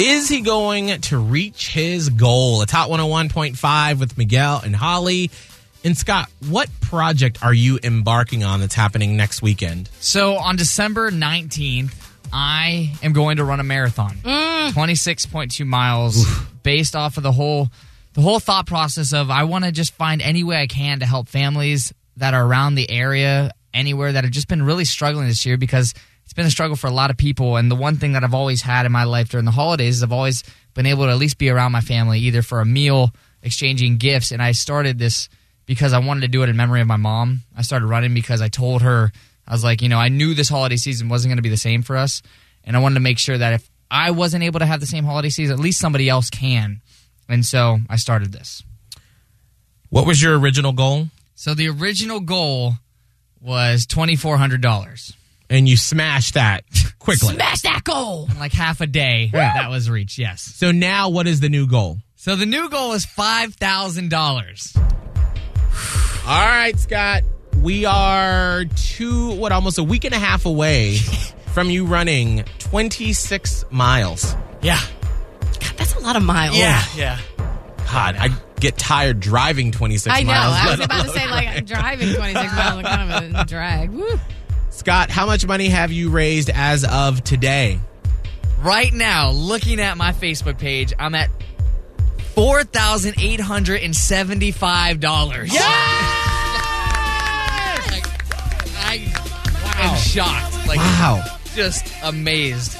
Is he going to reach his goal? It's Hot 101.5 with Miguel and Holly. And Scott, what project are you embarking on that's happening next weekend? So on December 19th, I am going to run a marathon. Mm. 26.2 miles based off of the whole the whole thought process of I want to just find any way I can to help families that are around the area anywhere that have just been really struggling this year because it's been a struggle for a lot of people and the one thing that I've always had in my life during the holidays is I've always been able to at least be around my family either for a meal, exchanging gifts and I started this because I wanted to do it in memory of my mom. I started running because I told her, I was like, you know, I knew this holiday season wasn't going to be the same for us. And I wanted to make sure that if I wasn't able to have the same holiday season, at least somebody else can. And so I started this. What was your original goal? So the original goal was $2,400. And you smashed that quickly. Smash that goal! In like half a day, that was reached, yes. So now what is the new goal? So the new goal is $5,000. All right, Scott. We are two, what, almost a week and a half away from you running 26 miles. Yeah. God, that's a lot of miles. yeah. Yeah. God, I get tired driving 26 I know. miles. I was let about to alone say, like, running. driving 26 miles is kind of a drag. Woo. Scott, how much money have you raised as of today? Right now, looking at my Facebook page, I'm at four thousand eight hundred and seventy-five dollars. Yeah! I am shocked. Like, Wow. just amazed.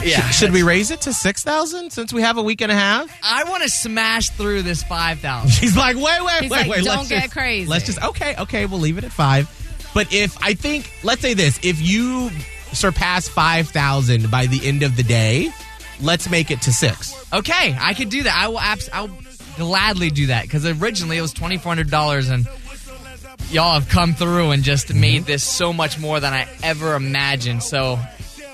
Yeah. Yeah. Should we raise it to 6,000 since we have a week and a half? I want to smash through this five thousand. She's like, wait, wait, He's wait, like, wait. "Don't let's get just, crazy." Let's just, okay, okay, we'll leave it at five. But if, I think, let's say this, if you surpass 5,000 by the end of the day, let's make it to six. Okay, I could do that. I will. Abs- I'll gladly do that because originally it was twenty four hundred dollars, and y'all have come through and just mm-hmm. made this so much more than I ever imagined. So,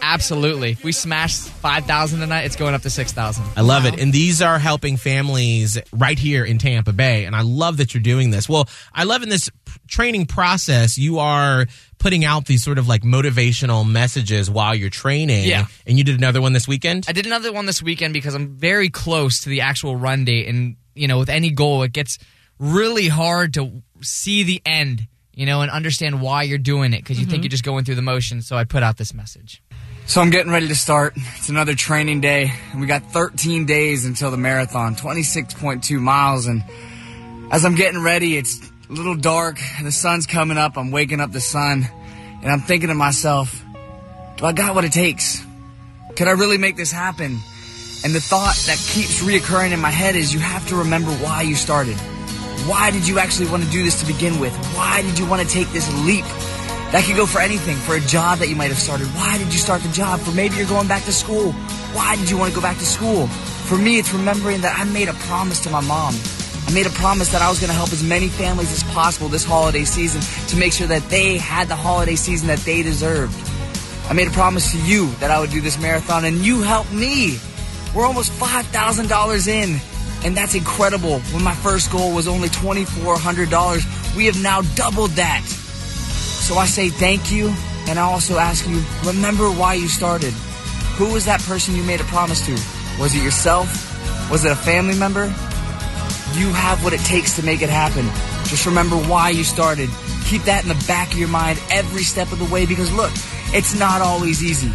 absolutely, if we smash five thousand tonight. It's going up to six thousand. I love it. And these are helping families right here in Tampa Bay. And I love that you're doing this. Well, I love in this training process, you are putting out these sort of like motivational messages while you're training. Yeah. And you did another one this weekend? I did another one this weekend because I'm very close to the actual run date, and you know, with any goal, it gets really hard to see the end. You know, and understand why you're doing it because you think mm-hmm. you're just going through the motions. So I put out this message. So I'm getting ready to start. It's another training day, and we got 13 days until the marathon, 26.2 miles. And as I'm getting ready, it's a little dark. The sun's coming up. I'm waking up the sun, and I'm thinking to myself, do I got what it takes? Could I really make this happen? And the thought that keeps reoccurring in my head is you have to remember why you started. Why did you actually want to do this to begin with? Why did you want to take this leap? That could go for anything, for a job that you might have started. Why did you start the job? For maybe you're going back to school. Why did you want to go back to school? For me, it's remembering that I made a promise to my mom. I made a promise that I was going to help as many families as possible this holiday season to make sure that they had the holiday season that they deserved. I made a promise to you that I would do this marathon, and you helped me. We're almost $5,000 in, and that's incredible. When my first goal was only $2,400, we have now doubled that. So I say thank you, and I also ask you, remember why you started. Who was that person you made a promise to? Was it yourself? Was it a family member? You have what it takes to make it happen. Just remember why you started. Keep that in the back of your mind every step of the way because look, it's not always easy,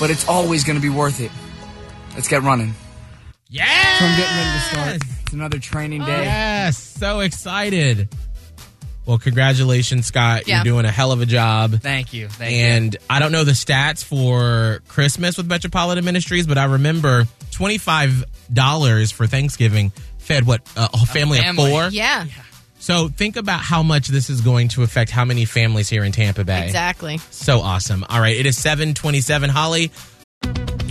but it's always going to be worth it. Let's get running. Yeah. So I'm getting ready to start. It's another training day. Yes. So excited. Well, congratulations, Scott. Yeah. You're doing a hell of a job. Thank you. Thank you. And I don't know the stats for Christmas with Metropolitan Ministries, but I remember $25 for Thanksgiving fed what? Uh, a family, family. of four? Yeah. So think about how much this is going to affect how many families here in Tampa Bay. Exactly. So awesome. All right, it is 727. Holly,